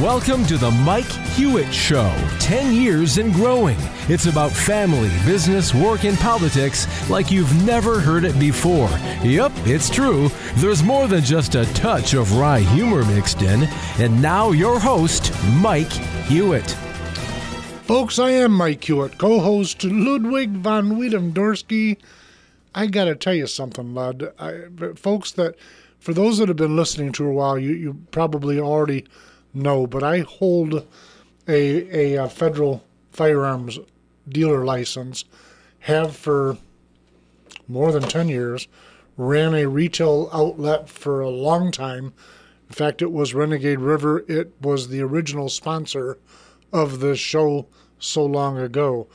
Welcome to the Mike Hewitt Show. 10 years and growing. It's about family, business, work, and politics like you've never heard it before. Yep, it's true. There's more than just a touch of wry humor mixed in. And now, your host, Mike Hewitt. Folks, I am Mike Hewitt, co host Ludwig von Wiedemdorsky. I got to tell you something, Lud. I, folks, that for those that have been listening to a while, you, you probably already know, but I hold a, a, a federal firearms dealer license, have for more than 10 years, ran a retail outlet for a long time. In fact, it was Renegade River. It was the original sponsor of the show so long ago.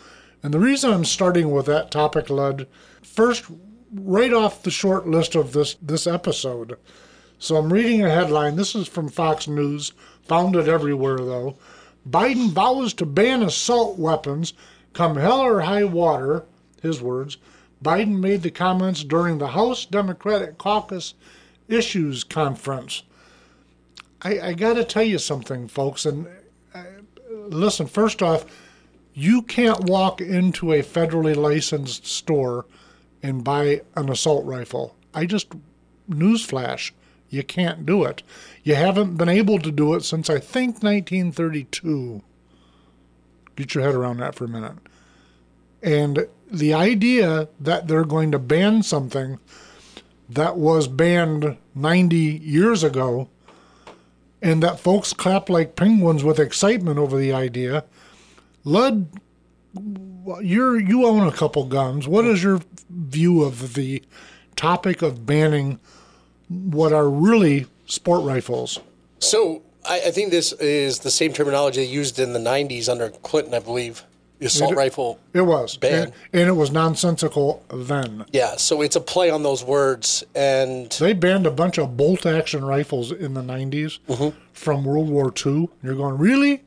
And the reason I'm starting with that topic, Lud, first, right off the short list of this, this episode. So I'm reading a headline. This is from Fox News found it everywhere, though. Biden vows to ban assault weapons come hell or high water, his words. Biden made the comments during the House Democratic Caucus Issues Conference. I, I got to tell you something, folks. And uh, listen, first off, you can't walk into a federally licensed store and buy an assault rifle. I just, newsflash, you can't do it. You haven't been able to do it since I think 1932. Get your head around that for a minute. And the idea that they're going to ban something that was banned 90 years ago and that folks clap like penguins with excitement over the idea. Lud, you're, you own a couple guns. What is your view of the topic of banning what are really sport rifles. So I, I, think this is the same terminology they used in the 90s under Clinton, I believe. The assault it, rifle. It was. ban, And, and, it was nonsensical then. Yeah, so it's a play on those words. And they banned a bunch of bolt action rifles in the 90s mm-hmm. from World War II. You're going, really?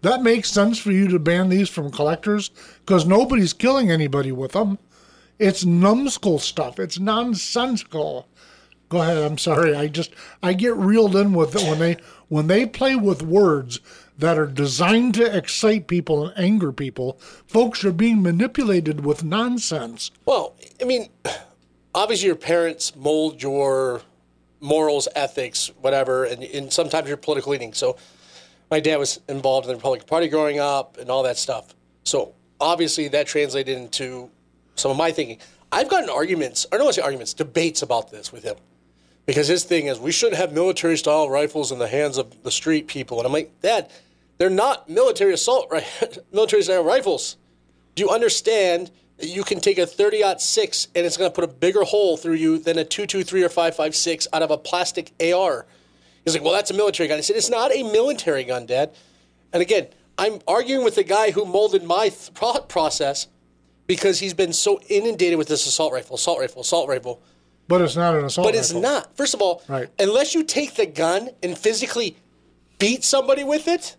That makes sense for you to ban these from collectors? Because nobody's killing anybody with them. It's numbskull stuff. It's nonsensical. Go ahead. I'm sorry. I just I get reeled in with it when they when they play with words that are designed to excite people and anger people. Folks are being manipulated with nonsense. Well, I mean, obviously your parents mold your morals, ethics, whatever, and, and sometimes your political leaning. So my dad was involved in the Republican Party growing up and all that stuff. So obviously that translated into some of my thinking. I've gotten arguments, to say arguments, debates about this with him because his thing is we shouldn't have military style rifles in the hands of the street people. And I'm like, Dad, they're not military assault right? military style rifles. Do you understand that you can take a 30 6 and it's going to put a bigger hole through you than a 223 or 556 out of a plastic AR? He's like, well, that's a military gun. I said, it's not a military gun, Dad. And again, I'm arguing with the guy who molded my thought process because he's been so inundated with this assault rifle, assault rifle, assault rifle. But it's not an assault But it's not. First of all, right. unless you take the gun and physically beat somebody with it,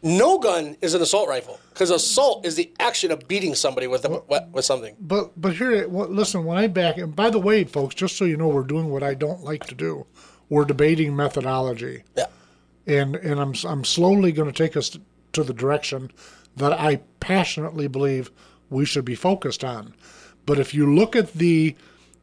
no gun is an assault rifle because assault is the action of beating somebody with a, well, with something. But but here, listen. When I back, and by the way, folks, just so you know, we're doing what I don't like to do. We're debating methodology. Yeah. And and I'm I'm slowly going to take us to the direction that I passionately believe we should be focused on. But if you look at the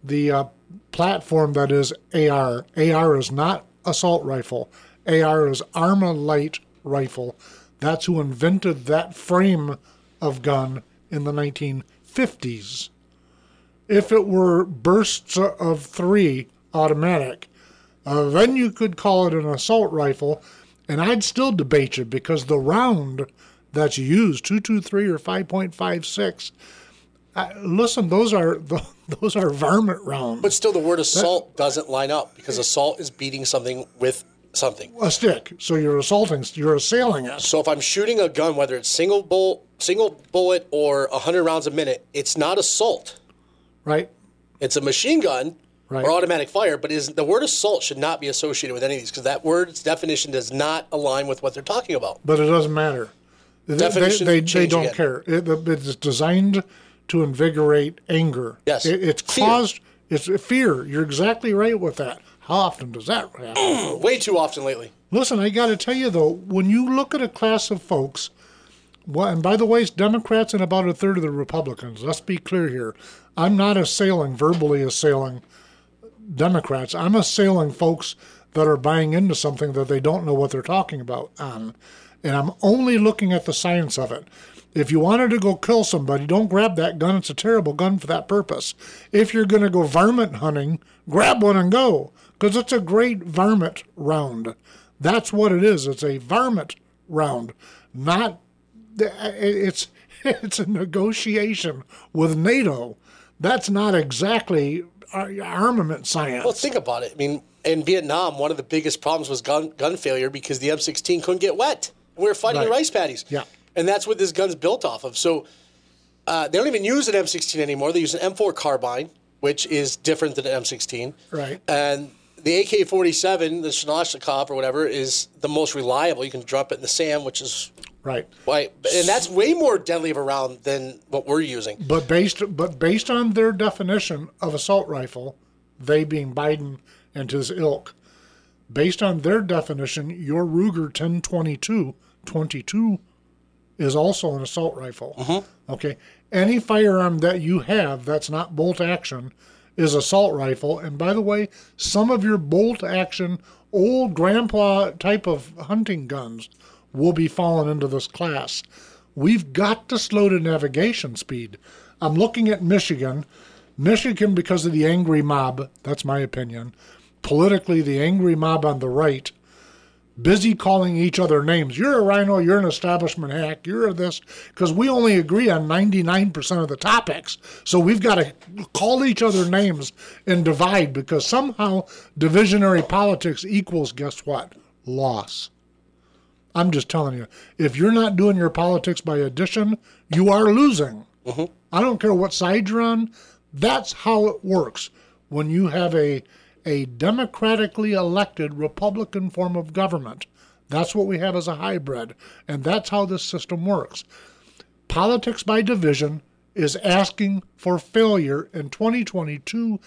the uh, platform that is AR. AR is not assault rifle. AR is Armalite rifle. That's who invented that frame of gun in the 1950s. If it were bursts of three automatic, uh, then you could call it an assault rifle, and I'd still debate you because the round that's used, 223 or 5.56, uh, listen, those are those are varmint rounds. But still, the word assault that, doesn't line up because assault is beating something with something. A stick. So you're assaulting. You're assailing it. So if I'm shooting a gun, whether it's single bolt, single bullet, or hundred rounds a minute, it's not assault. Right. It's a machine gun. Right. Or automatic fire, but is the word assault should not be associated with any of these because that word's definition does not align with what they're talking about. But it doesn't matter. Definition they, they, they don't again. care. It, it's designed to invigorate anger. Yes. It, it's fear. caused, it's fear. You're exactly right with that. How often does that happen? Way too often lately. Listen, I got to tell you though, when you look at a class of folks, well, and by the way, it's Democrats and about a third of the Republicans. Let's be clear here. I'm not assailing, verbally assailing Democrats. I'm assailing folks that are buying into something that they don't know what they're talking about on. And I'm only looking at the science of it. If you wanted to go kill somebody, don't grab that gun. It's a terrible gun for that purpose. If you're going to go varmint hunting, grab one and go because it's a great varmint round. That's what it is. It's a varmint round, not it's it's a negotiation with NATO. That's not exactly armament science. Well, think about it. I mean, in Vietnam, one of the biggest problems was gun gun failure because the M16 couldn't get wet. We were fighting right. in rice paddies. Yeah, and that's what this gun's built off of. So uh, they don't even use an M16 anymore. They use an M4 carbine, which is different than an M16. Right. And the AK 47, the Kalashnikov or whatever, is the most reliable. You can drop it in the sand, which is right. Right, and that's way more deadly of a round than what we're using. But based but based on their definition of assault rifle, they being Biden and his ilk, based on their definition, your Ruger 1022 22 is also an assault rifle. Mm-hmm. Okay, any firearm that you have that's not bolt action is assault rifle. And by the way, some of your bolt action old grandpa type of hunting guns will be falling into this class. We've got to slow to navigation speed. I'm looking at Michigan. Michigan, because of the angry mob, that's my opinion. Politically, the angry mob on the right busy calling each other names. You're a RINO, you're an establishment hack, you're this, because we only agree on 99% of the topics. So we've got to call each other names and divide because somehow divisionary politics equals, guess what? Loss. I'm just telling you, if you're not doing your politics by addition, you are losing. Mm-hmm. I don't care what side you're on. That's how it works when you have a a democratically elected Republican form of government. That's what we have as a hybrid, and that's how this system works. Politics by division is asking for failure, and 2022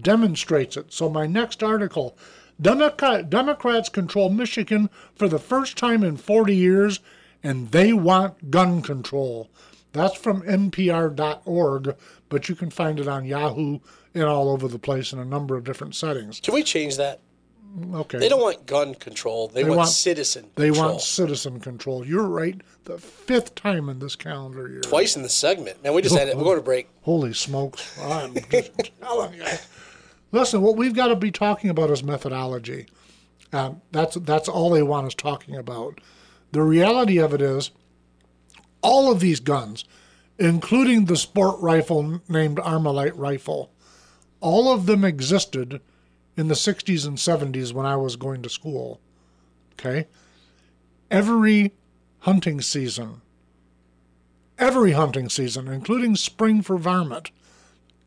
demonstrates it. So, my next article Democrat, Democrats control Michigan for the first time in 40 years, and they want gun control. That's from NPR.org, but you can find it on Yahoo and all over the place in a number of different settings. Can we change that? Okay. They don't want gun control. They, they want, want, citizen. They control. want citizen control. You're right. The fifth time in this calendar year. Twice in the segment. Man, we just had it. We're going to break. Holy smokes! I'm just telling you. Listen, what we've got to be talking about is methodology. Um, that's that's all they want us talking about. The reality of it is, all of these guns, including the sport rifle named Armalite rifle, all of them existed in the 60s and 70s when I was going to school. Okay? Every hunting season, every hunting season, including spring for varmint,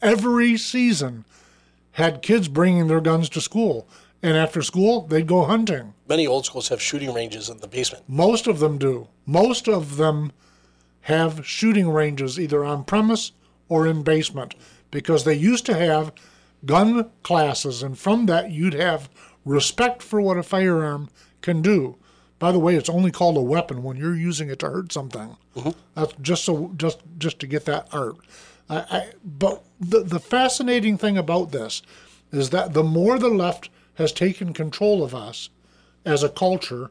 every season had kids bringing their guns to school. And after school, they'd go hunting. Many old schools have shooting ranges in the basement. Most of them do. Most of them have shooting ranges either on premise or in basement because they used to have gun classes, and from that you'd have respect for what a firearm can do. By the way, it's only called a weapon when you're using it to hurt something. Mm-hmm. That's just so just just to get that art. I, I, but the the fascinating thing about this is that the more the left has taken control of us as a culture,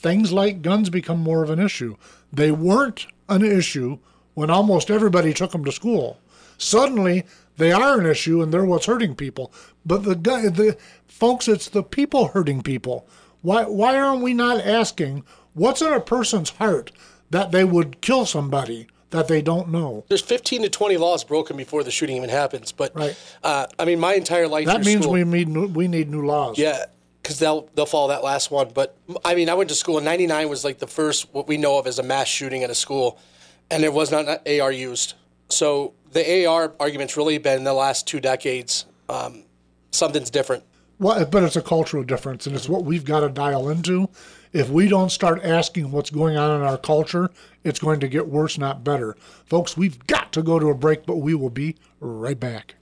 things like guns become more of an issue. They weren't an issue when almost everybody took them to school. Suddenly, they are an issue and they're what's hurting people. But the guy, the folks, it's the people hurting people. Why why aren't we not asking what's in a person's heart that they would kill somebody that they don't know? There's 15 to 20 laws broken before the shooting even happens. But right. uh, I mean, my entire life. That means school, we need new, we need new laws. Yeah. Because they'll they'll follow that last one, but I mean, I went to school in '99 was like the first what we know of as a mass shooting at a school, and there was not an AR used. So the AR argument's really been in the last two decades. Um, something's different. Well, but it's a cultural difference, and it's what we've got to dial into. If we don't start asking what's going on in our culture, it's going to get worse, not better. Folks, we've got to go to a break, but we will be right back.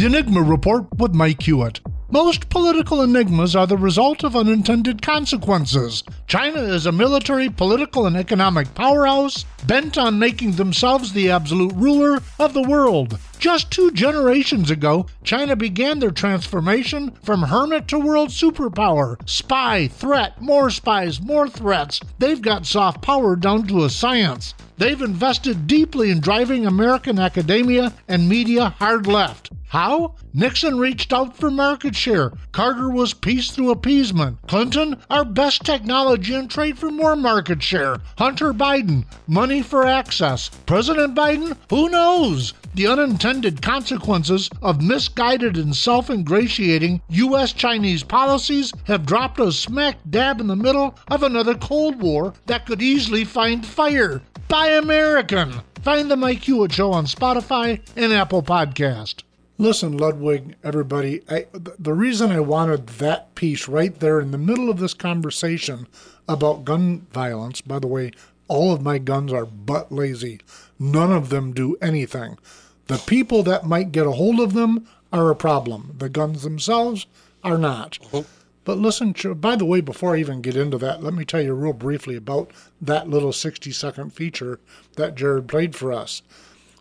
The Enigma Report with Mike Hewitt. Most political enigmas are the result of unintended consequences. China is a military, political, and economic powerhouse bent on making themselves the absolute ruler of the world. Just two generations ago, China began their transformation from hermit to world superpower. Spy, threat, more spies, more threats. They've got soft power down to a science. They've invested deeply in driving American academia and media hard left. How? Nixon reached out for market share. Carter was peace through appeasement. Clinton, our best technology and trade for more market share. Hunter Biden, money for access. President Biden, who knows? The unintended consequences of misguided and self ingratiating U.S. Chinese policies have dropped us smack dab in the middle of another Cold War that could easily find fire. Buy American! Find the Mike Hewitt Show on Spotify and Apple Podcast. Listen, Ludwig, everybody, I, the reason I wanted that piece right there in the middle of this conversation about gun violence, by the way, all of my guns are butt lazy. None of them do anything. The people that might get a hold of them are a problem. The guns themselves are not. Mm-hmm. But listen, by the way, before I even get into that, let me tell you real briefly about that little 60 second feature that Jared played for us.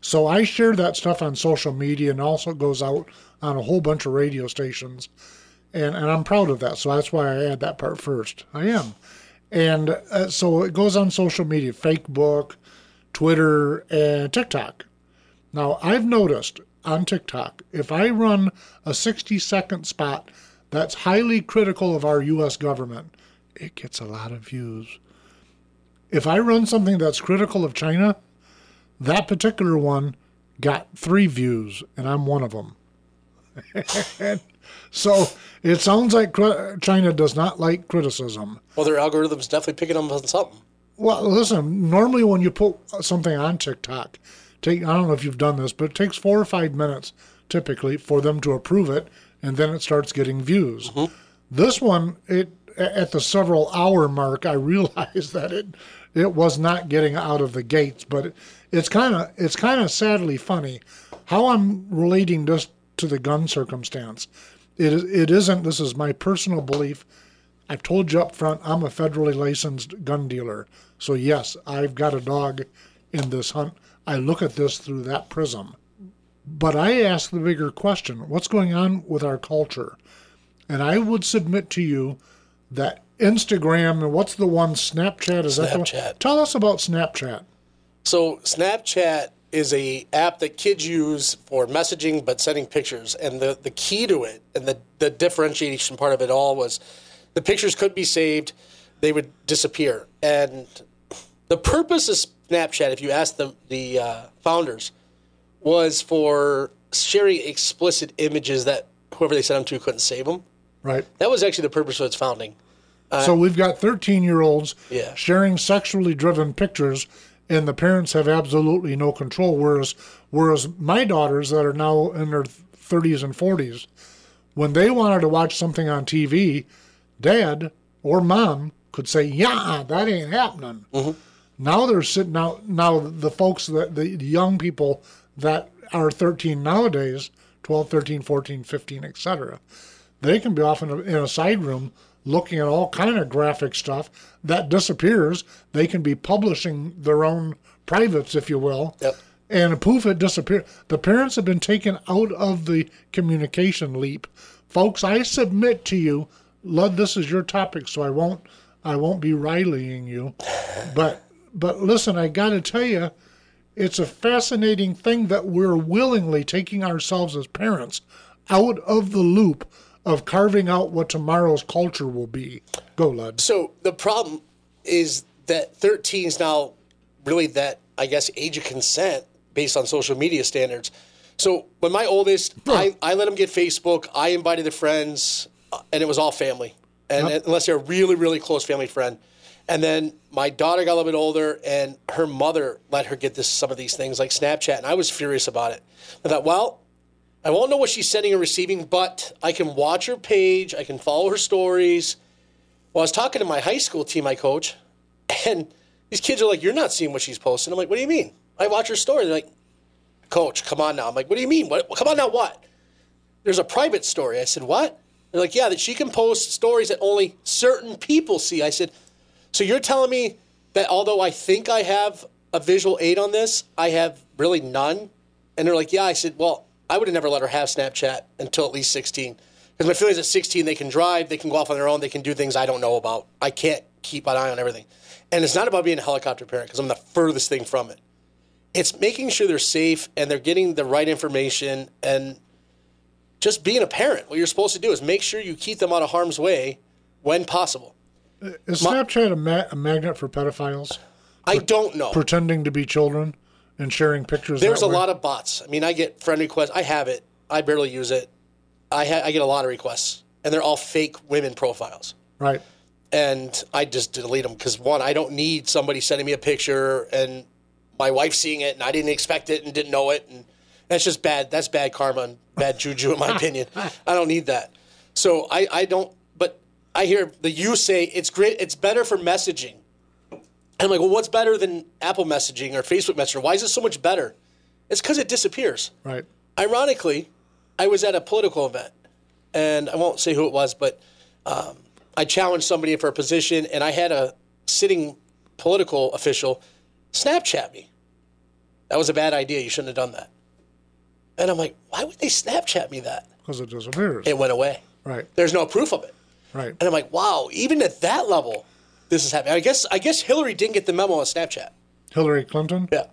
So I share that stuff on social media and also goes out on a whole bunch of radio stations. And, and I'm proud of that. So that's why I add that part first. I am. And uh, so it goes on social media Facebook, Twitter, and TikTok. Now, I've noticed on TikTok, if I run a 60 second spot that's highly critical of our U.S. government, it gets a lot of views. If I run something that's critical of China, that particular one got three views, and I'm one of them. so it sounds like China does not like criticism. Well, their algorithm's definitely picking up on something. Well, listen. Normally, when you put something on TikTok, take I don't know if you've done this, but it takes four or five minutes typically for them to approve it, and then it starts getting views. Mm-hmm. This one, it at the several hour mark, I realized that it it was not getting out of the gates, but. It, it's kind of it's kind of sadly funny how I'm relating this to the gun circumstance. It it isn't. This is my personal belief. I've told you up front. I'm a federally licensed gun dealer, so yes, I've got a dog in this hunt. I look at this through that prism. But I ask the bigger question what's going on with our culture? And I would submit to you that Instagram and what's the one? Snapchat? Is Snapchat. that the Tell us about Snapchat. So Snapchat is a app that kids use for messaging but sending pictures. And the, the key to it and the, the differentiation part of it all was the pictures could be saved, they would disappear. And the purpose of Snapchat, if you ask the, the uh, founders, was for sharing explicit images that whoever they sent them to couldn't save them. Right. That was actually the purpose of its founding. Uh, so we've got 13 year olds yeah. sharing sexually driven pictures and the parents have absolutely no control. Whereas, whereas my daughters that are now in their 30s and 40s, when they wanted to watch something on TV, dad or mom could say, "Yeah, that ain't happening." Mm-hmm. Now they're sitting out. Now the folks that the, the young people that are 13 nowadays, 12, 13, 14, 15, etc. They can be off in a, in a side room looking at all kind of graphic stuff that disappears. They can be publishing their own privates, if you will. Yep. And poof, it disappears. The parents have been taken out of the communication leap. Folks, I submit to you, Lud, this is your topic, so I won't I won't be riling you. But but listen, I gotta tell you, it's a fascinating thing that we're willingly taking ourselves as parents out of the loop of carving out what tomorrow's culture will be. Go, Lud. So the problem is that 13 is now really that, I guess, age of consent based on social media standards. So when my oldest, I, I let him get Facebook. I invited the friends, Uh, and it was all family, and yep. unless they're a really, really close family friend. And then my daughter got a little bit older, and her mother let her get this some of these things like Snapchat, and I was furious about it. I thought, well, I won't know what she's sending or receiving, but I can watch her page. I can follow her stories. Well, I was talking to my high school team I coach, and these kids are like, You're not seeing what she's posting. I'm like, What do you mean? I watch her story. They're like, Coach, come on now. I'm like, What do you mean? What, come on now, what? there's a private story. I said, what? They're like, yeah, that she can post stories that only certain people see. I said, so you're telling me that although I think I have a visual aid on this, I have really none? And they're like, yeah. I said, well, I would have never let her have Snapchat until at least 16. Because my feeling is at 16, they can drive, they can go off on their own, they can do things I don't know about. I can't keep an eye on everything. And it's not about being a helicopter parent because I'm the furthest thing from it. It's making sure they're safe and they're getting the right information and just being a parent. What you're supposed to do is make sure you keep them out of harm's way when possible. Is Snapchat a, ma- a magnet for pedophiles I don't know. pretending to be children and sharing pictures? There's a way? lot of bots. I mean, I get friend requests. I have it. I barely use it. I, ha- I get a lot of requests, and they're all fake women profiles. right. and I just delete them because one, I don't need somebody sending me a picture and my wife seeing it and I didn't expect it and didn't know it, and that's just bad. That's bad karma and bad juju, in my opinion. I don't need that. So I, I don't. But I hear the you say it's great. It's better for messaging. And I'm like, well, what's better than Apple messaging or Facebook Messenger? Why is it so much better? It's because it disappears. Right. Ironically, I was at a political event, and I won't say who it was, but um, I challenged somebody for a position, and I had a sitting political official Snapchat me. That was a bad idea. You shouldn't have done that. And I'm like, why would they Snapchat me that? Because it disappears. It went away. right. There's no proof of it. Right. And I'm like, wow, even at that level, this is happening. I guess I guess Hillary didn't get the memo on Snapchat. Hillary Clinton. Yeah.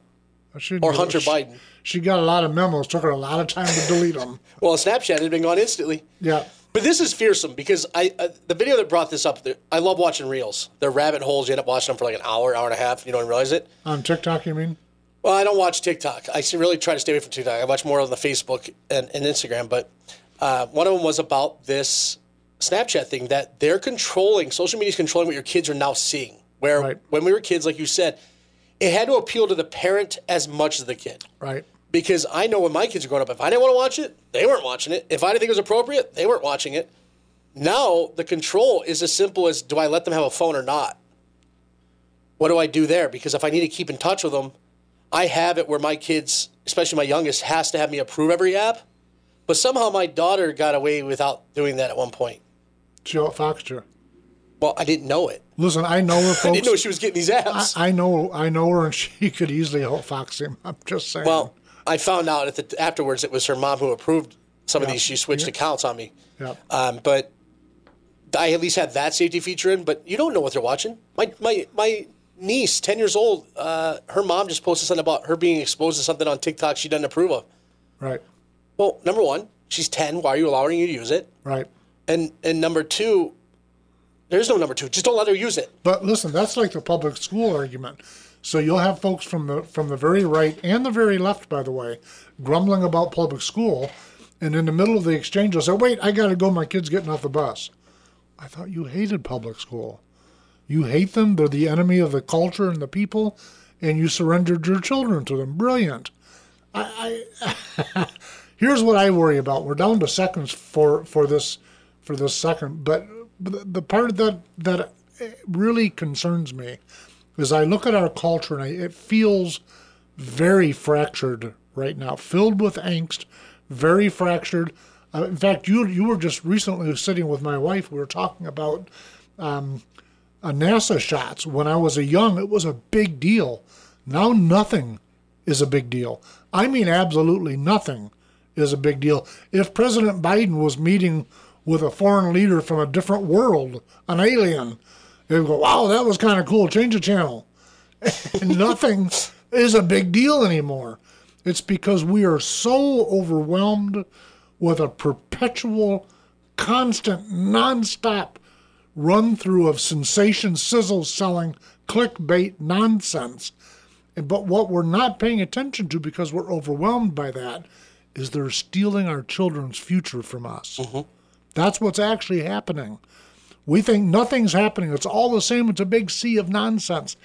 She, Or Hunter she, Biden. She got a lot of memos. Took her a lot of time to delete them. Well, Snapchat had been gone instantly. Yeah. But this is fearsome because I uh, the video that brought this up. I love watching reels. They're rabbit holes. You end up watching them for like an hour, hour and a half. You don't realize it. On TikTok, you mean? Well, I don't watch TikTok. I really try to stay away from TikTok. I watch more on the Facebook and, and Instagram. But uh, one of them was about this Snapchat thing that they're controlling. Social media is controlling what your kids are now seeing. Where Right. when we were kids, like you said, it had to appeal to the parent as much as the kid. Right. Because I know when my kids are growing up, if I didn't want to watch it, they weren't watching it. If I didn't think it was appropriate, they weren't watching it. Now the control is as simple as do I let them have a phone or not? What do I do there? Because if I need to keep in touch with them, I have it where my kids, especially my youngest, has to have me approve every app. But somehow my daughter got away without doing that at one point. She outfoxed you. Well, I didn't know it. Listen, I know her, I didn't know she was getting these apps. I know, I know her, and she could easily outfox him. I'm just saying. well, I found out at the, afterwards it was her mom who approved some of these. She switched accounts on me. yeah. Um, but I at least had that safety feature in. But you don't know what they're watching. My my my niece, ten years old, uh, her mom just posted something about her being exposed to something on TikTok she doesn't approve of. Right. Well, number one, she's ten. Why are you allowing her to use it? Right. And and number two, there's no number two. Just don't let her use it. But listen, that's like the public school argument. So you'll have folks from the from the very right and the very left, by the way, grumbling about public school, and in the middle of the exchange, they'll say, "Wait, I got to go. My kid's getting off the bus." I thought you hated public school. You hate them. They're the enemy of the culture and the people, and you surrendered your children to them. Brilliant. I, I here's what I worry about. We're down to seconds for for this for this second, but the, part that that really concerns me is I look at our culture and I, it feels very fractured right now, filled with angst, very fractured. Uh, in fact, you you were just recently sitting with my wife. We were talking about um, uh, NASA shots. When I was a young, it was a big deal. Now nothing is a big deal. I mean, absolutely nothing is a big deal. If President Biden was meeting with a foreign leader from a different world, an alien, they would go, "Wow, that was kind of cool. Change the channel." nothing is a big deal anymore. It's because we are so overwhelmed with a perpetual, constant, nonstop run through of sensation, sizzle selling, clickbait nonsense. But what we're not paying attention to because we're overwhelmed by that is they're stealing our children's future from us. That's what's actually happening. We think nothing's happening. It's all the same. It's a big sea of nonsense.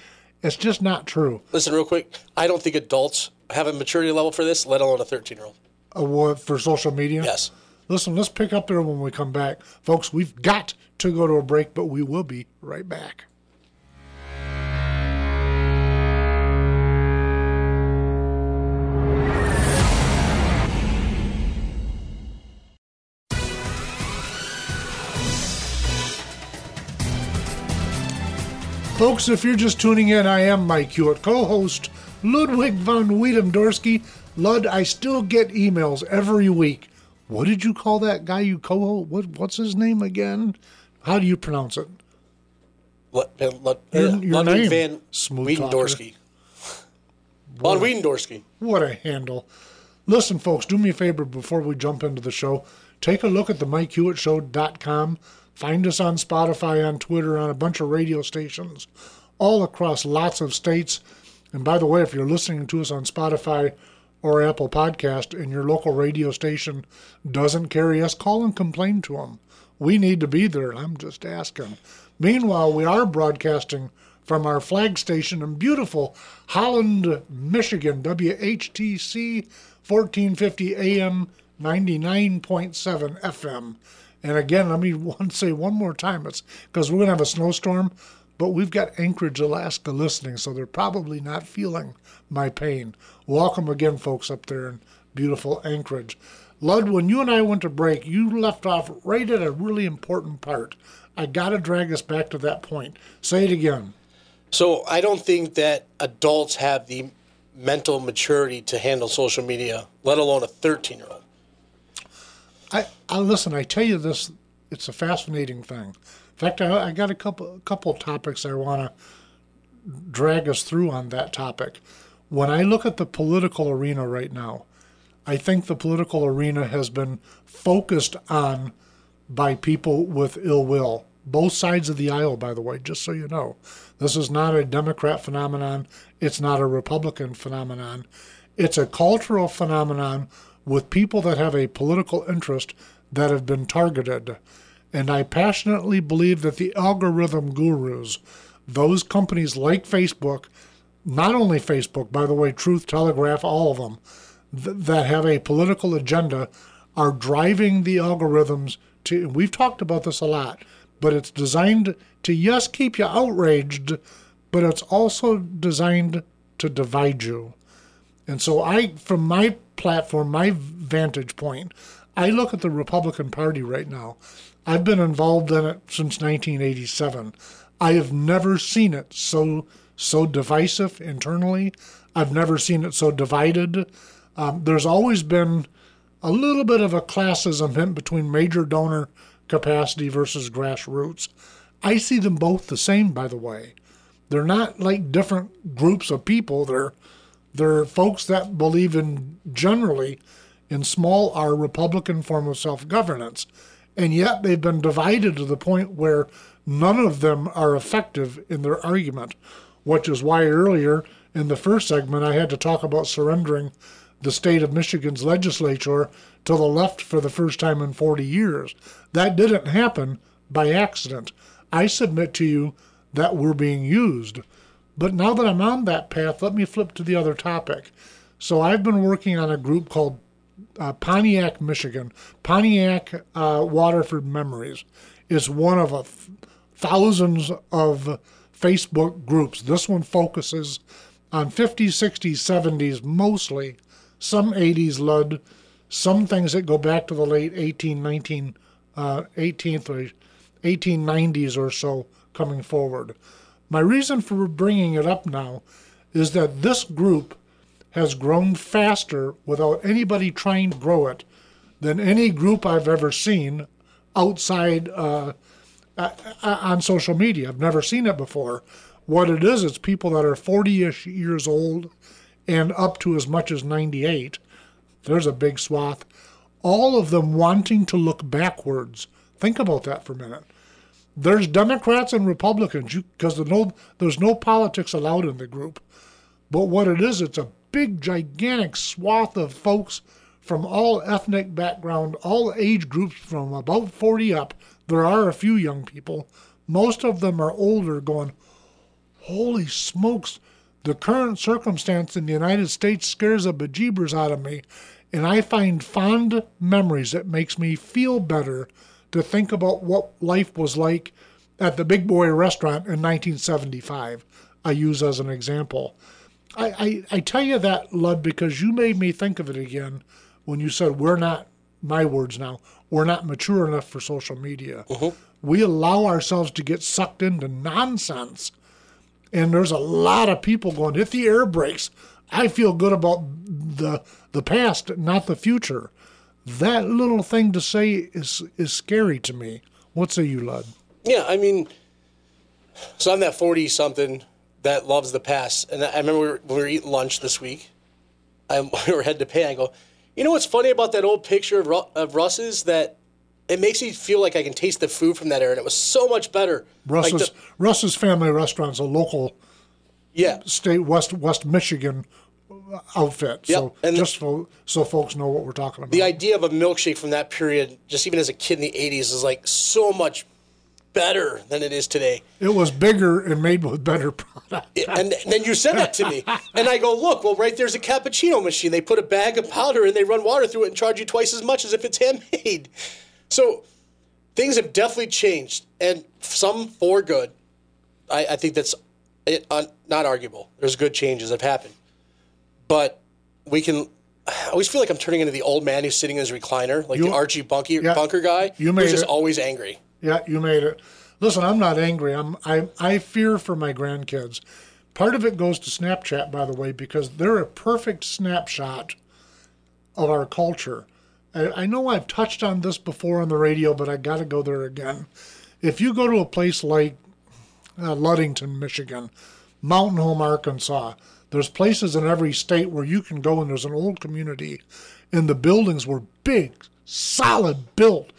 It's just not true. Listen, real quick. I don't think adults have a maturity level for this, let alone a 13 year old. Uh, what, for social media? Yes. Listen, let's pick up there when we come back. Folks, we've got to go to a break, but we will be right back. Folks, if you're just tuning in, I am Mike Hewitt, co host Ludwig von Wiedemdorsky. Lud, I still get emails every week what did you call that guy you co? What, what's his name again? How do you pronounce it? Lud- Your- uh, your name, van smooth Wiedendorski. Von Wiedendorski. What a handle. Listen, folks, do me a favor before we jump into the show. Take a look at the MikeHewittShow.com. Find us on Spotify, on Twitter, on a bunch of radio stations all across lots of states. And by the way, if you're listening to us on Spotify or Apple Podcast and your local radio station doesn't carry us, call and complain to them. We need to be there. I'm just asking. Meanwhile, we are broadcasting from our flag station in beautiful Holland, Michigan, WHTC 1450 AM 99.7 FM. And again, let me one, say one more time, it's because we're going to have a snowstorm, but we've got Anchorage, Alaska listening, so they're probably not feeling my pain. Welcome again, folks, up there in beautiful Anchorage. Lud, when you and I went to break, you left off right at a really important part. I got to drag us back to that point. Say it again. So I don't think that adults have the mental maturity to handle social media, let alone a 13 year old. I, I listen. I tell you this, it's a fascinating thing. In fact, I, I got a couple couple topics I want to drag us through on that topic. When I look at the political arena right now, I think the political arena has been focused on by people with ill will. Both sides of the aisle, by the way, just so you know. This is not a Democrat phenomenon. It's not a Republican phenomenon. It's a cultural phenomenon with people that have a political interest that have been targeted. And I passionately believe that the algorithm gurus, those companies like Facebook, not only Facebook, by the way, Truth, Telegraph, all of them, th- that have a political agenda are driving the algorithms to, we've talked about this a lot, but it's designed to, yes, keep you outraged, but it's also designed to divide you. And so I, from my platform, my vantage point, I look at the Republican Party right now. I've been involved in it since 1987. I have never seen it so so divisive internally. I've never seen it so divided. Um, there's always been a little bit of a classism between major donor capacity versus grassroots. I see them both the same, by the way. They're not like different groups of people. They're they're folks that believe in generally in small r Republican form of self governance. And yet they've been divided to the point where none of them are effective in their argument, which is why earlier in the first segment I had to talk about surrendering the state of Michigan's legislature to the left for the first time in 40 years. That didn't happen by accident. I submit to you that we're being used. But now that I'm on that path, let me flip to the other topic. So I've been working on a group called uh, Pontiac, Michigan. Pontiac uh, Waterford Memories is one of a th- thousands of Facebook groups. This one focuses on 50s, 60s, 70s mostly, some 80s Lud, some things that go back to the late 18, 19, uh, 18th or 1890s or so coming forward. My reason for bringing it up now is that this group has grown faster without anybody trying to grow it than any group I've ever seen outside uh, on social media. I've never seen it before. What it is, it's people that are 40 ish years old and up to as much as 98. There's a big swath. All of them wanting to look backwards. Think about that for a minute. There's Democrats and Republicans because no, there's no politics allowed in the group. But what it is, it's a big, gigantic swath of folks from all ethnic background, all age groups from about 40 up. There are a few young people. Most of them are older, going, Holy smokes, the current circumstance in the United States scares the bejeebers out of me. And I find fond memories that makes me feel better to think about what life was like at the Big Boy restaurant in 1975. I use as an example. I, I, I tell you that, Lud, because you made me think of it again when you said we're not, my words now, we're not mature enough for social media. Mm-hmm. We allow ourselves to get sucked into nonsense and there's a lot of people going hit the air brakes. I feel good about the the past, not the future. That little thing to say is is scary to me. What say you, Lud? Yeah, I mean, so I'm that 40 something that loves the past. And I remember we were, we were eating lunch this week. I, we were heading to pay. I go, you know what's funny about that old picture of, Ru- of Russ's? That it makes me feel like I can taste the food from that era. And it was so much better. Like Russ's the- Russ's Family Restaurant's a local yeah. state West West Michigan outfit. Yep, So and- just so, so folks know what we're talking about. The idea of a milkshake from that period, just even as a kid in the 80s, is like so much better than it is today. it was bigger and made with better product. and then you said that to me, and I go, look, well, right there's a cappuccino machine. They put a bag of powder and they run water through it and charge you twice as much as if it's handmade. So things have definitely changed, and some for good. I, I think that's it, uh, not arguable. There's good changes that have happened, but we can. I always feel like I'm turning into the old man who's sitting in his recliner, like You- the Archie Bunky, Yeah, Bunker guy, you who's just it. always angry. Yeah, you made it. Listen, I'm not angry. I'm I I fear for my grandkids. Part of it goes to Snapchat, by the way, because they're a perfect snapshot of our culture. I, I know I've touched on this before on the radio, but I got to go there again. If you go to a place like uh, Ludington, Michigan, Mountain Home, Arkansas, there's places in every state where you can go and there's an old community, and the buildings were big, solid built,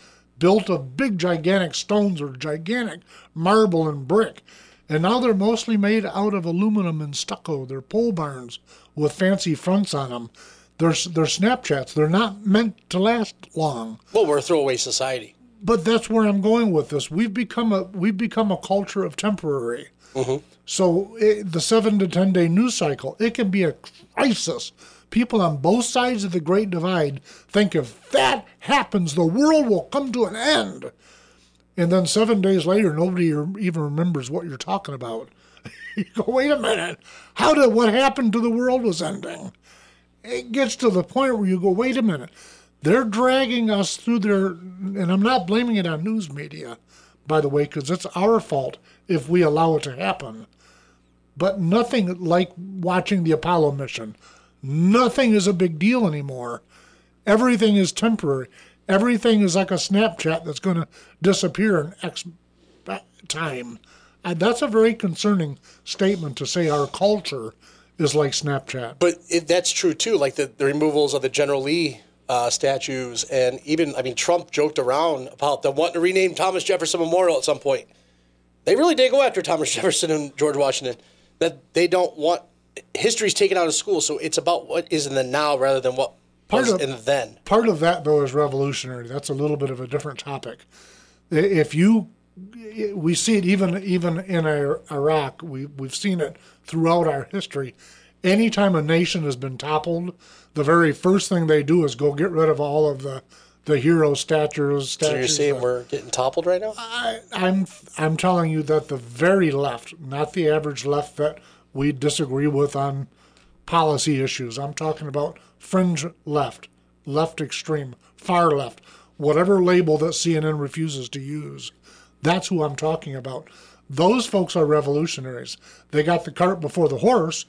built of big, gigantic stones or gigantic marble and brick. And now they're mostly made out of aluminum and stucco. They're pole barns with fancy fronts on them. They're, they're Snapchats. They're not meant to last long Well, we're a throwaway society. but that's where I'm going with this. We've become a we've become a culture of temporary. Mm-hmm. So it, the seven to ten day news cycle it can be a crisis. People on both sides of the Great Divide think if that happens, the world will come to an end. And then seven days later, nobody even remembers what you're talking about. you go, wait a minute, how did what happened to the world was ending? It gets to the point where you go, wait a minute, they're dragging us through their, and I'm not blaming it on news media, by the way, because it's our fault if we allow it to happen. But nothing like watching the Apollo mission. Nothing is a big deal anymore. Everything is temporary. Everything is like a Snapchat that's going to disappear in X time. And that's a very concerning statement to say our culture is like Snapchat. But it, that's true too. Like the, the removals of the General Lee uh, statues, and even I mean, Trump joked around about them wanting to rename Thomas Jefferson Memorial at some point. They really did go after Thomas Jefferson and George Washington. That they don't want history's taken out of school, so it's about what is in the now rather than what Part was of- in the then. Part of that, though, is revolutionary. That's a little bit of a different topic. If you, we see it even even in Iraq. We we've seen it throughout our history. Anytime a nation has been toppled, the very first thing they do is go get rid of all of the the hero statues. So you're saying we're getting toppled right now? I, I'm I'm telling you that the very left, not the average left that we disagree with on policy issues. I'm talking about fringe left, left extreme, far left, whatever label that CNN refuses to use. That's who I'm talking about. Those folks are revolutionaries. They got the cart before the horse.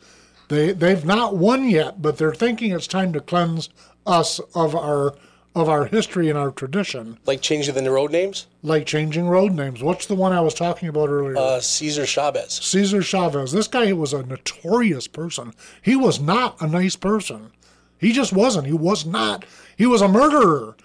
They they've not won yet, but they're thinking it's time to cleanse us of our of our history and our tradition Like changing the road names? like changing road names. What's the one I was talking about earlier? Uh, Caesar Chavez. Cesar Chavez. This guy was a notorious person. He was not a nice person. He just wasn't. He was not. He was a murderer.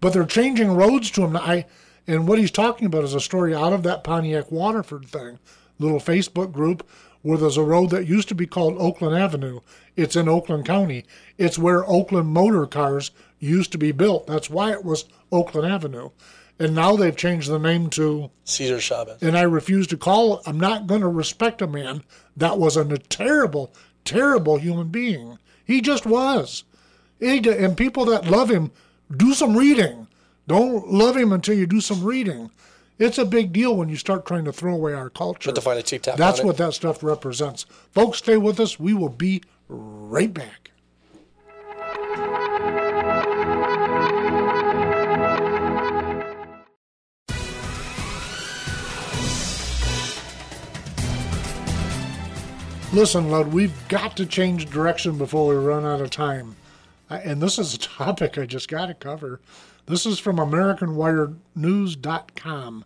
But they're changing roads to him. I and what he's talking about is a story out of that Pontiac Waterford thing, little Facebook group where there's a road that used to be called Oakland Avenue. It's in Oakland County. It's where Oakland motor cars used to be built. That's why it was Oakland Avenue. And now they've changed the name to Caesar Chavez. and I refuse to call. I'm not going to respect a man that was a terrible, terrible human being. He just was. He and people that love him, do some reading. Don't love him until you do some reading. It's a big deal when you start trying to throw away our culture. Put the find a TikTok That's on it. what that stuff represents. Folks, stay with us. We will be right back. Listen, Lud, we've got to change direction before we run out of time. I, and this is a topic I just got to cover. This is from AmericanWiredNews.com.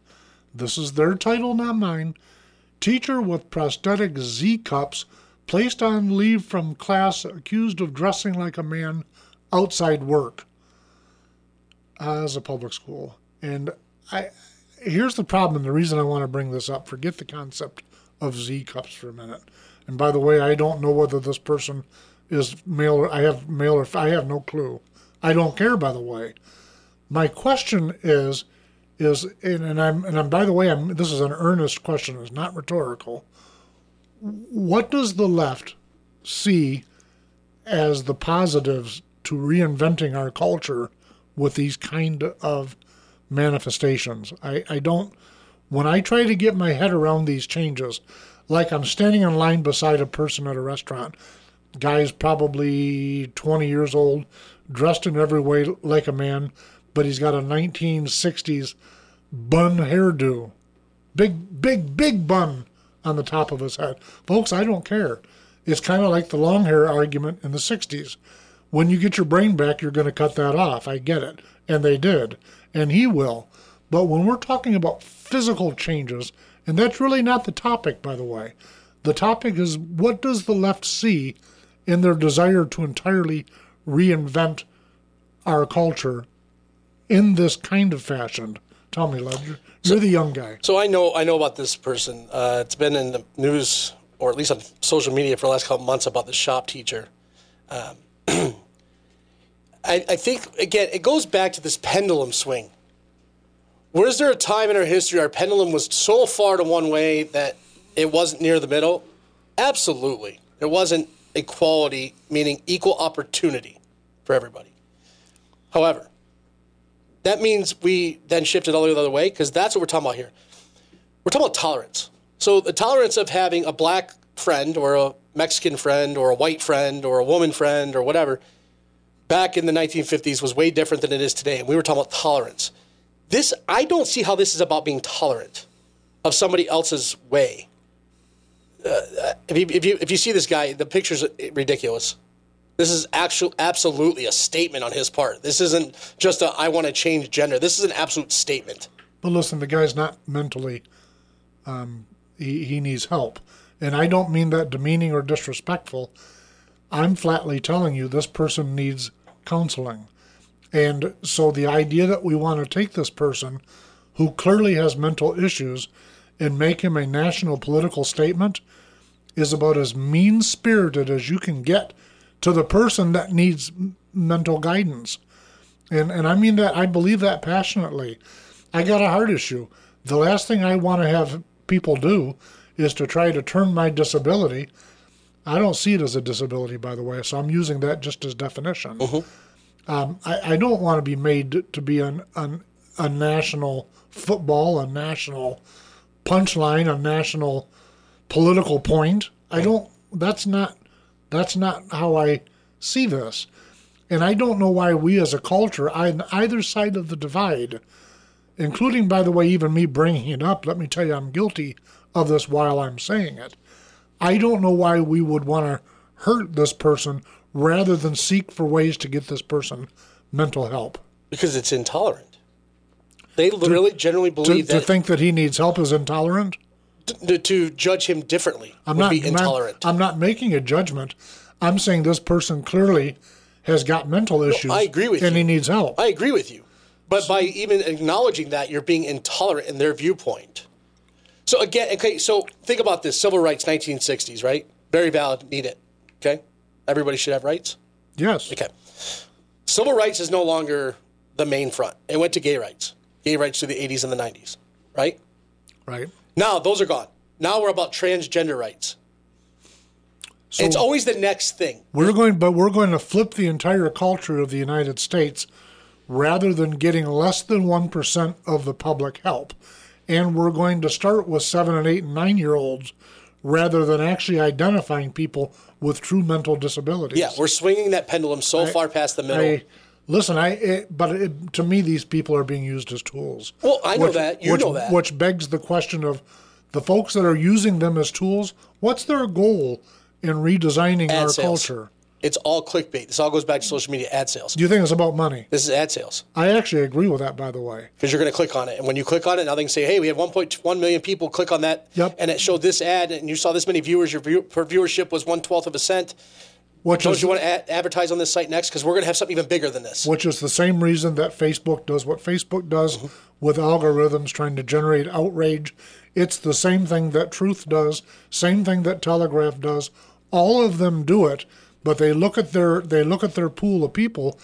This is their title, not mine. Teacher with prosthetic Z cups placed on leave from class accused of dressing like a man outside work as a public school. And I here's the problem the reason I want to bring this up. Forget the concept of Z cups for a minute. And by the way, I don't know whether this person is male or I have male or I have no clue. I don't care by the way. My question is is and, and I'm and I'm by the way I'm this is an earnest question, it's not rhetorical. What does the left see as the positives to reinventing our culture with these kind of manifestations? I, I don't when I try to get my head around these changes, like I'm standing in line beside a person at a restaurant. Guy's probably 20 years old, dressed in every way like a man, but he's got a 1960s bun hairdo. Big, big, big bun on the top of his head. Folks, I don't care. It's kind of like the long hair argument in the 60s. When you get your brain back, you're going to cut that off. I get it. And they did. And he will. But when we're talking about physical changes, and that's really not the topic, by the way, the topic is what does the left see in their desire to entirely reinvent our culture in this kind of fashion? Tell me, Lud. You're, you're the young guy. So I know I know about this person. Uh, it's been in the news or at least on social media for the last couple months about the shop teacher. Um, I, I think again it goes back to this pendulum swing. Was there a time in our history our pendulum was so far to one way that it wasn't near the middle? Absolutely. There wasn't equality, meaning equal opportunity for everybody. However, that means we then shifted all the other way because that's what we're talking about here. We're talking about tolerance. So the tolerance of having a black friend or a Mexican friend or a white friend or a woman friend or whatever back in the 1950s was way different than it is today. And we were talking about tolerance. This, I don't see how this is about being tolerant of somebody else's way. Uh, if, you, if, you, if you see this guy, the picture's ridiculous. This is actual, absolutely a statement on his part. This isn't just a I want to change gender. This is an absolute statement. But listen, the guy's not mentally, um, he, he needs help. And I don't mean that demeaning or disrespectful. I'm flatly telling you this person needs counseling. And so the idea that we want to take this person who clearly has mental issues and make him a national political statement is about as mean spirited as you can get to the person that needs mental guidance. And, and I mean that, I believe that passionately. I got a heart issue. The last thing I want to have people do is to try to turn my disability. I don't see it as a disability, by the way, so I'm using that just as definition. Um, I, I don't want to be made to be an, an, a national football, a national punchline, a national political point. I don't. That's not. That's not how I see this. And I don't know why we as a culture, on either side of the divide, including, by the way, even me bringing it up, let me tell you, I'm guilty of this while I'm saying it. I don't know why we would want to hurt this person rather than seek for ways to get this person mental help. Because it's intolerant. They really generally To, believe to that think that he needs help is intolerant. To, to judge him differently I'm would not be intolerant. I'm not making a judgment. I'm saying this person clearly has got mental issues. I agree with and you. he needs help. I agree with you. But by even acknowledging that, you're being intolerant in their viewpoint. So again, okay, so think about this civil rights, 1960s, right? Very valid, need it. Okay? Everybody should have rights. yes. Okay. Civil rights is no longer the main front. It went to gay rights. Gay rights through the 80s and the 90s, right? Right. Now those are gone. Now we're about transgender rights. So it's always the next thing. we're going, but we're going to flip the entire culture of the United States rather than getting less than one percent of the public help, and we're going to start with seven and eight and nine year olds rather than actually identifying people with true mental disabilities. Yeah, we're swinging that pendulum so far past the middle. I, listen, I it, but it, to me, these people are being used as tools. Well, I know that. You which, know that. Which begs the question of the folks that are using them as tools. What's their goal in redesigning Ad our sales. culture. It's all clickbait. This all goes back to social media ad sales. Do you think it's about money? This is ad sales I actually agree with that, by the way. because you're going to click on it, and when you click on it, now they can say, "Hey, we have 1.1 million people click on that, Yep. and it showed this ad, and you saw this many viewers. Your view, per viewership was one twelfth of a cent. Which Don't is, you want to ad- advertise on this site next? Because we're going to have something even bigger than this." which is the same reason that Facebook does what Facebook does Mm-hmm. with algorithms trying to generate outrage. It's the same thing that Truth does, same thing that Telegraph does. All of them do it, but they look at their they look at their pool of people.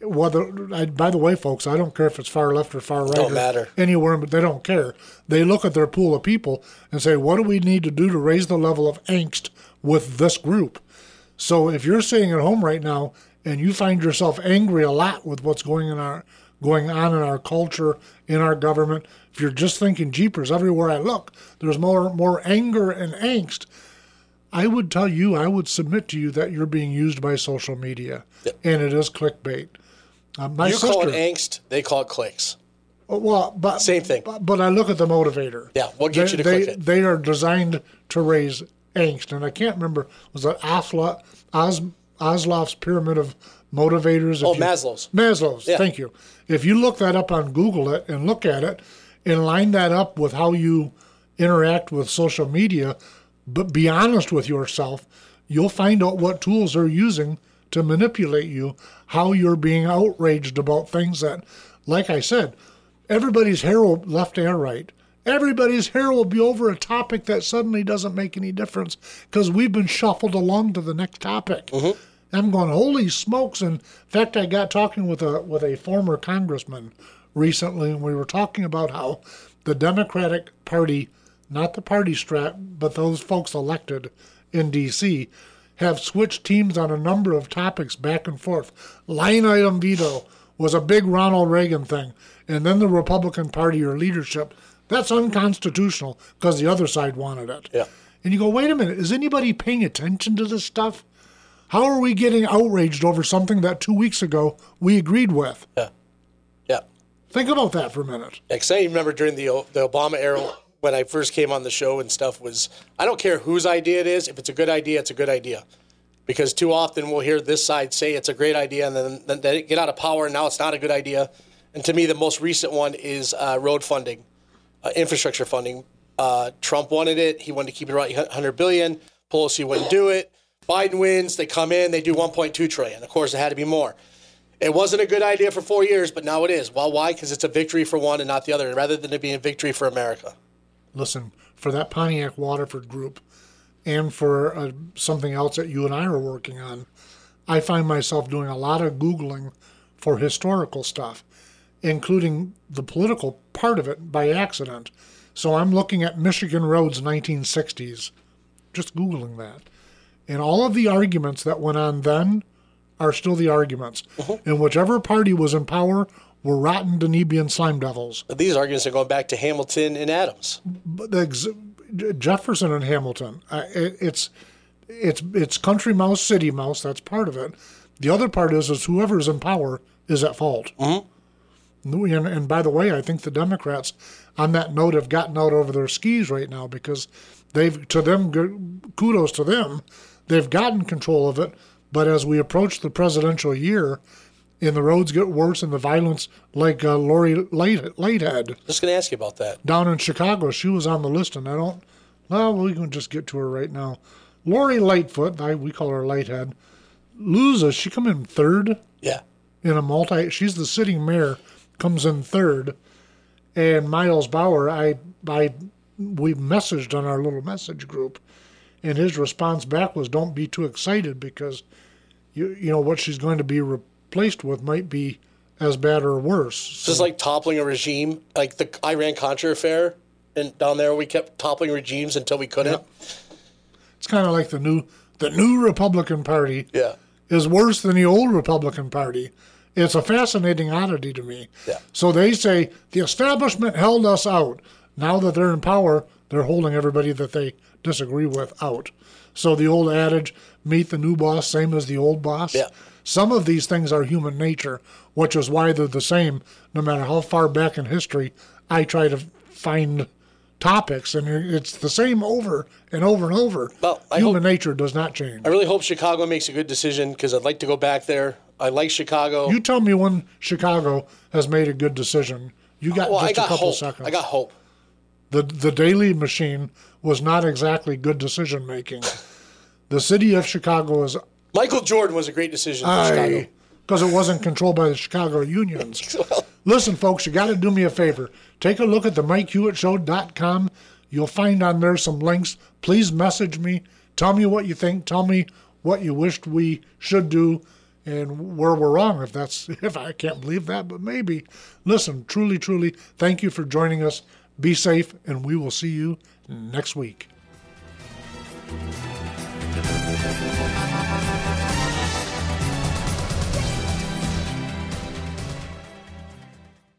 Whether I, by the way, folks, I don't care if it's far left or far right. Don't matter. anywhere, but they don't care. They look at their pool of people and say, "What do we need to do to raise the level of angst with this group?" So if you're sitting at home right now and you find yourself angry a lot with what's going in our going on in our culture, in our government, if you're just thinking jeepers, everywhere I look, there's more more anger and angst. I would tell you, I would submit to you that you're being used by social media, and it is clickbait. Uh, my you sister, call it angst, they call it clicks. well, but Same thing. But, but I look at the motivator. Yeah, what gets they, you to they, click it? They are designed to raise angst, and I can't remember was it Oslo, Os, pyramid of motivators? Oh, you- Maslow's. Maslow's. Yeah. Thank you. If you look that up on Google it and look at it and line that up with how you interact with social media, but be honest with yourself, you'll find out what tools they're using to manipulate you, how you're being outraged about things that, like I said, everybody's hair will left and right. Everybody's hair will be over a topic that suddenly doesn't make any difference because we've been shuffled along to the next topic. Mm-hmm. I'm going, holy smokes! And in fact, I got talking with a with a former congressman recently, and we were talking about how the Democratic Party, not the party strap, but those folks elected in D.C., have switched teams on a number of topics back and forth. Line item veto was a big Ronald Reagan thing, and then the Republican Party or leadership. That's unconstitutional because the other side wanted it. Yeah. And you go, wait a minute, is anybody paying attention to this stuff? How are we getting outraged over something that two weeks ago we agreed with? Yeah, yeah. Think about that for a minute. Because I even remember during the the Obama era when I first came on the show and stuff was I don't care whose idea it is. If it's a good idea, it's a good idea. Because too often we'll hear this side say it's a great idea and then, then they get out of power and now it's not a good idea. And to me, the most recent one is uh, road funding, uh, infrastructure funding. Uh, Trump wanted it. He wanted to keep it around 100 billion. Pelosi wouldn't do it. Biden wins. They come in. They do 1.2 trillion. Of course, it had to be more. It wasn't a good idea for four years, but now it is. Well, why? Because it's a victory for one and not the other, rather than it being a victory for America. Listen, for that Pontiac Waterford group and for uh, something else that you and I are working on, I find myself doing a lot of Googling for historical stuff, including the political part of it by accident. So I'm looking at Michigan roads 1960s, just Googling that. And all of the arguments that went on then are still the arguments. And whichever party was in power were rotten Danubian slime devils. But these arguments are going back to Hamilton and Adams. But the ex- Jefferson and Hamilton, uh, it, it's it's it's country mouse, city mouse. That's part of it. The other part is is whoever's in power is at fault. Mm-hmm. And, and by the way, I think the Democrats, on that note, have gotten out over their skis right now because they've to them kudos to them, they've gotten control of it. But as we approach the presidential year, and the roads get worse and the violence, like uh, Lori Light, Lighthead Just going to ask you about that. down in Chicago. She was on the list, and I don't. Well, we can just get to her right now. Lori Lightfoot, I, we call her Lighthead, loses. She come in third Yeah. in a multi. She's the sitting mayor, comes in third, and Miles Bauer. I I we messaged on our little message group, and his response back was, "Don't be too excited because you you know what she's going to be replaced with might be as bad or worse." This is like toppling a regime, like the Iran Contra affair. And down there, we kept toppling regimes until we couldn't. It's kind of like the new the new Republican Party Yeah. is worse than the old Republican Party. It's a fascinating oddity to me. Yeah. So they say the establishment held us out. Now that they're in power, they're holding everybody that they disagree with out. So the old adage, meet the new boss, same as the old boss. Yeah. Some of these things are human nature, which is why they're the same no matter how far back in history I try to find topics, and it's the same over and over and over. Well, I Human hope- nature does not change. I really hope Chicago makes a good decision because I'd like to go back there. I like Chicago. You tell me when Chicago has made a good decision. You got well, just I got a couple hope. seconds. I got hope. the the Daley Machine was not exactly good decision making. The city of Chicago is Michael Jordan was a great decision for Chicago. Because it wasn't controlled by the Chicago unions. Listen, folks, you got to do me a favor. Take a look at the MikeHewittshow.com. You'll find on there some links. Please message me. Tell me what you think. Tell me what you wished we should do and where we're wrong. If that's if I can't believe that, but maybe. Listen, truly, truly, thank you for joining us. Be safe, and we will see you next week.